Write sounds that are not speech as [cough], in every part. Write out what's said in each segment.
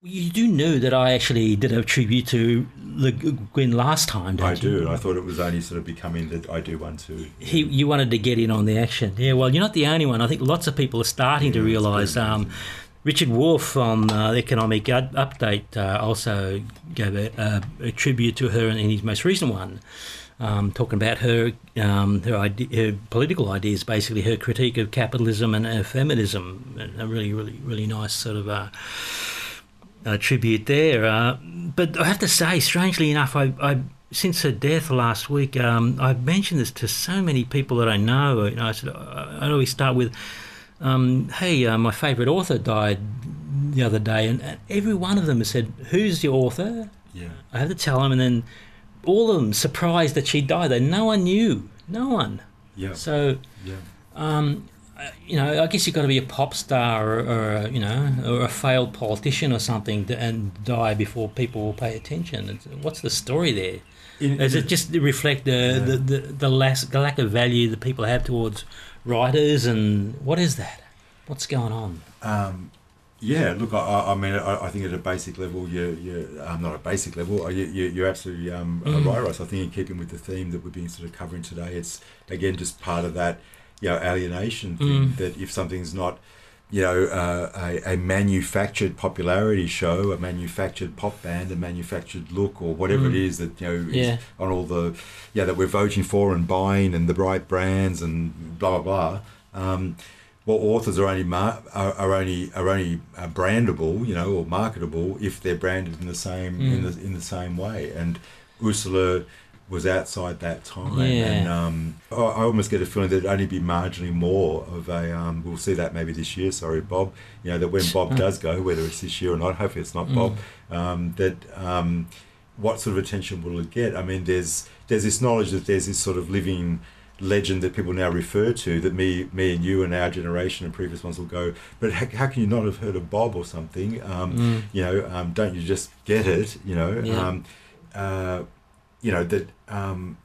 You do know that I actually did a tribute to Le Guin last time, don't I you? do. I thought it was only sort of becoming that I do one too. He, you wanted to get in on the action. Yeah, well, you're not the only one. I think lots of people are starting to Yeah, it's realise. Um, Richard Wolff on uh, the Economic Up- Update uh, also gave a, a, a tribute to her in his most recent one, um, talking about her um, her, ide- her political ideas, basically her critique of capitalism and feminism. A really, really, really nice sort of. Uh, uh, tribute there. Uh, but I have to say, strangely enough, I, I since her death last week, um, I've mentioned this to so many people that I know. You know, I said I always start with, um, "Hey, uh, my favourite author died the other day," and, and every one of them has said, "Who's the author?" Yeah. I have to tell them, and then all of them surprised that she died. That no one knew, no one. Yeah. So Yeah. um, you know, I guess you've got to be a pop star or, or a, you know, or a failed politician or something to, and die before people will pay attention. It's, what's the story there? In- Does it just reflect the, the, the, the, less, the lack of value that people have towards writers and what is that? What's going on? Um, yeah, look, I- I, mean, I, I think at a basic level, you, you, um, not a basic level, uh, you, you, you're absolutely um, Mm. right, Ross. I think in keeping with the theme that we've been sort of covering today, it's again just part of that, you know, alienation thing Mm. that if something's not, you know, uh, a, a manufactured popularity show, a manufactured pop band, a manufactured look, or whatever Mm. it is that you know is Yeah. on all the, yeah, that we're voting for and buying, and the right brands and blah blah blah. Um, well, authors are only mar- are, are only are only uh, brandable, you know, or marketable if they're branded in the same in Mm. the in the same way. And Ursula was outside that time, Yeah. and um, I, I almost get a feeling that it'd only be marginally more of a. Um, we'll see that maybe this year. Sorry, Bob. You know that when Bob [laughs] does go, whether it's this year or not, hopefully it's not Mm. Bob. Um, that um, what sort of attention will it get? I mean, there's there's this knowledge that there's this sort of living legend that people now refer to that me me and you and our generation and previous ones will go but how, how can you not have heard of bob or something um, Mm. you know um, don't you just get it you know Yeah. um, uh, you know that um,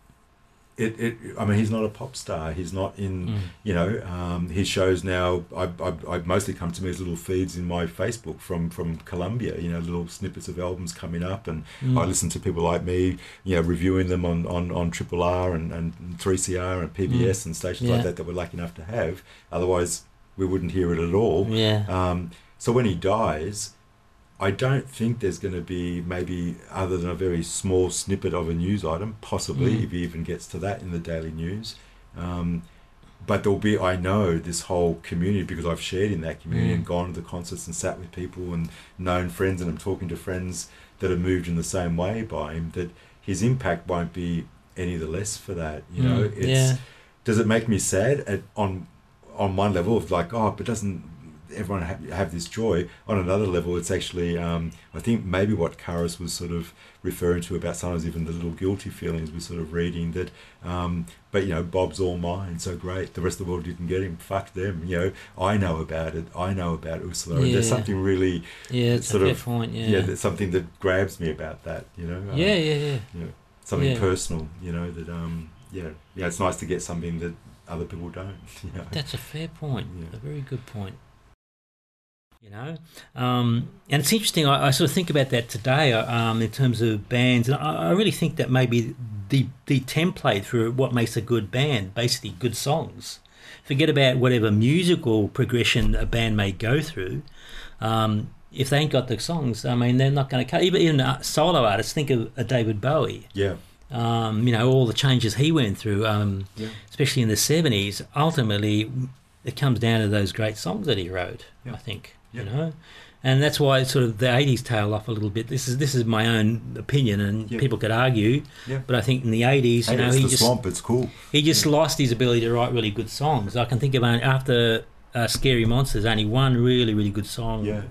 it, it I mean he's not a pop star he's not in Mm. you know um, his shows now I, I, I mostly come to me as little feeds in my Facebook from from Columbia you know little snippets of albums coming up and Mm. I listen to people like me you know reviewing them on on, on Triple R and, and 3CR and PBS and stations Yeah. like that that we're lucky enough to have otherwise we wouldn't hear it at all Yeah. um, so when he dies, I don't think there's going to be maybe other than a very small snippet of a news item, possibly Mm. if he even gets to that in the daily news. Um, but there'll be, I know, this whole community because I've shared in that community Mm. and gone to the concerts and sat with people and known friends and I'm talking to friends that are moved in the same way by him. That his impact won't be any the less for that. You know, Mm. it's yeah. does it make me sad at, on on one level of like oh but doesn't everyone have, have this joy on another level it's actually um, I think maybe what Karis was sort of referring to about sometimes even the little guilty feelings we're sort of reading that um, but you know Bob's all mine so great the rest of the world didn't get him fuck them you know I know about it I know about Ursula and there's something really Yeah, it's a sort of- point. Yeah. yeah, there's something that grabs me about that you know um, yeah, yeah, yeah. you know, something Yeah. personal you know that um yeah yeah it's nice to get something that other people don't [laughs] you know That's a fair point. Yeah. A very good point. You know, um, and it's interesting. I, I sort of think about that today uh, um, in terms of bands, and I, I really think that maybe the the template for what makes a good band, basically good songs. Forget about whatever musical progression a band may go through. Um, if they ain't got the songs, I mean, they're not going to cut. Even even uh, solo artists, think of a David Bowie. yeah Um, you know, all the changes he went through. Um, yeah especially in the 70s, ultimately it comes down to those great songs that he wrote, Yeah. I think, Yeah. you know. And that's why it's sort of the 80s tail off a little bit. This is this is my own opinion and Yeah. people could argue, Yeah. but I think in the 80s, Hey, you know, it's he the just swamp. It's cool. he just lost his ability to write really good songs. I can think of only, after uh, Scary Monsters, only one really really good song. Yeah.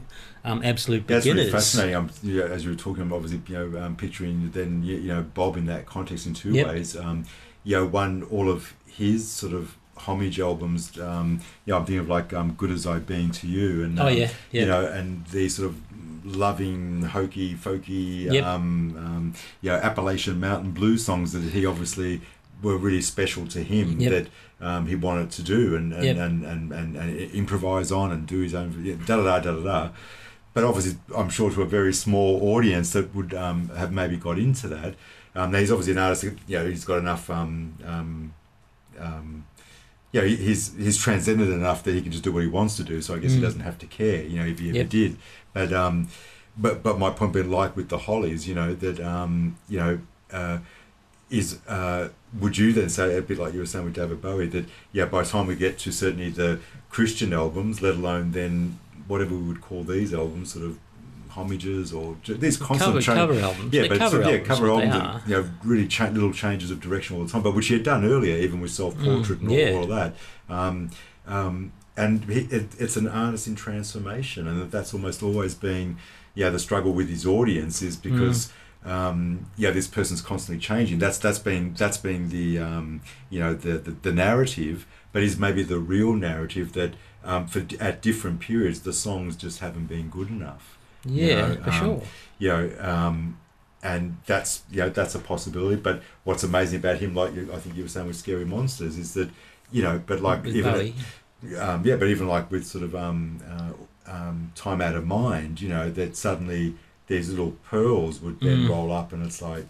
Um, Absolute That's Beginners. really fascinating. Um, yeah, as you were talking, I'm obviously, you know, um, picturing then you, you know Bob in that context in two Yep. ways. Um, you know, one all of his sort of homage albums. Um, you know, I'm thinking of like um, "Good as I've Been to You" and Oh um, yeah, yeah. you know, and these sort of loving, hokey, folky, Yep. um, um, you know, Appalachian Mountain Blues songs that he obviously were really special to him Yep. that um, he wanted to do and and, Yep. and, and, and, and improvise on and do his own da da da da da but obviously, I'm sure to a very small audience that would um, have maybe got into that. Um, now he's obviously an artist. You know, he's got enough. You know, he's he's transcended enough that he can just do what he wants to do. So I guess he Mm. doesn't have to care. You know, if he ever Yep. did. But um, but but my point being, like with the Hollies, you know that um, you know. Uh, is uh, would you then say a bit like you were saying with David Bowie that yeah by the time we get to certainly the Christian albums, let alone then whatever we would call these albums, sort of homages or these constant cover, change- cover albums. yeah, They're but cover yeah, cover albums, that, you know, really cha- little changes of direction all the time. But which he had done earlier, even with self portrait and all, Mm, yeah. all of that. Um, um, and he, it, it's an artist in transformation, and that's almost always been, yeah, the struggle with his audience is because. Mm. Um, yeah, this person's constantly changing. That's that's been that's been the um, you know the, the the narrative, but is maybe the real narrative that um, for at different periods the songs just haven't been good enough you Yeah, know, for um, sure. you know, um, and that's you know that's a possibility. But what's amazing about him, like you, I think you were saying with Scary Monsters, is that you know, but like With even um, yeah, but even like with sort of um, uh, um, time out of mind, you know, that suddenly these little pearls would then Mm. roll up, and it's like,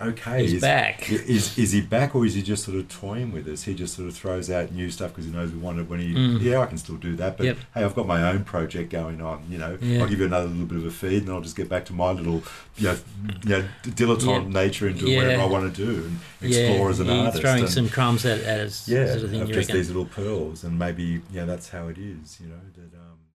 okay, He's is, back. is is he back or is he just sort of toying with us? He just sort of throws out new stuff because he knows we want it. When he, Mm. yeah, I can still do that, but Yep. hey, I've got my own project going on. You know, Yeah. I'll give you another little bit of a feed, and I'll just get back to my little, you know, you know dilettante nature and do Yeah. whatever I want to do and explore yeah, as an artist. throwing and, some crumbs at, at us, yeah, sort of thing. just reckon? these little pearls, and maybe yeah, that's how it is. You know that. Um,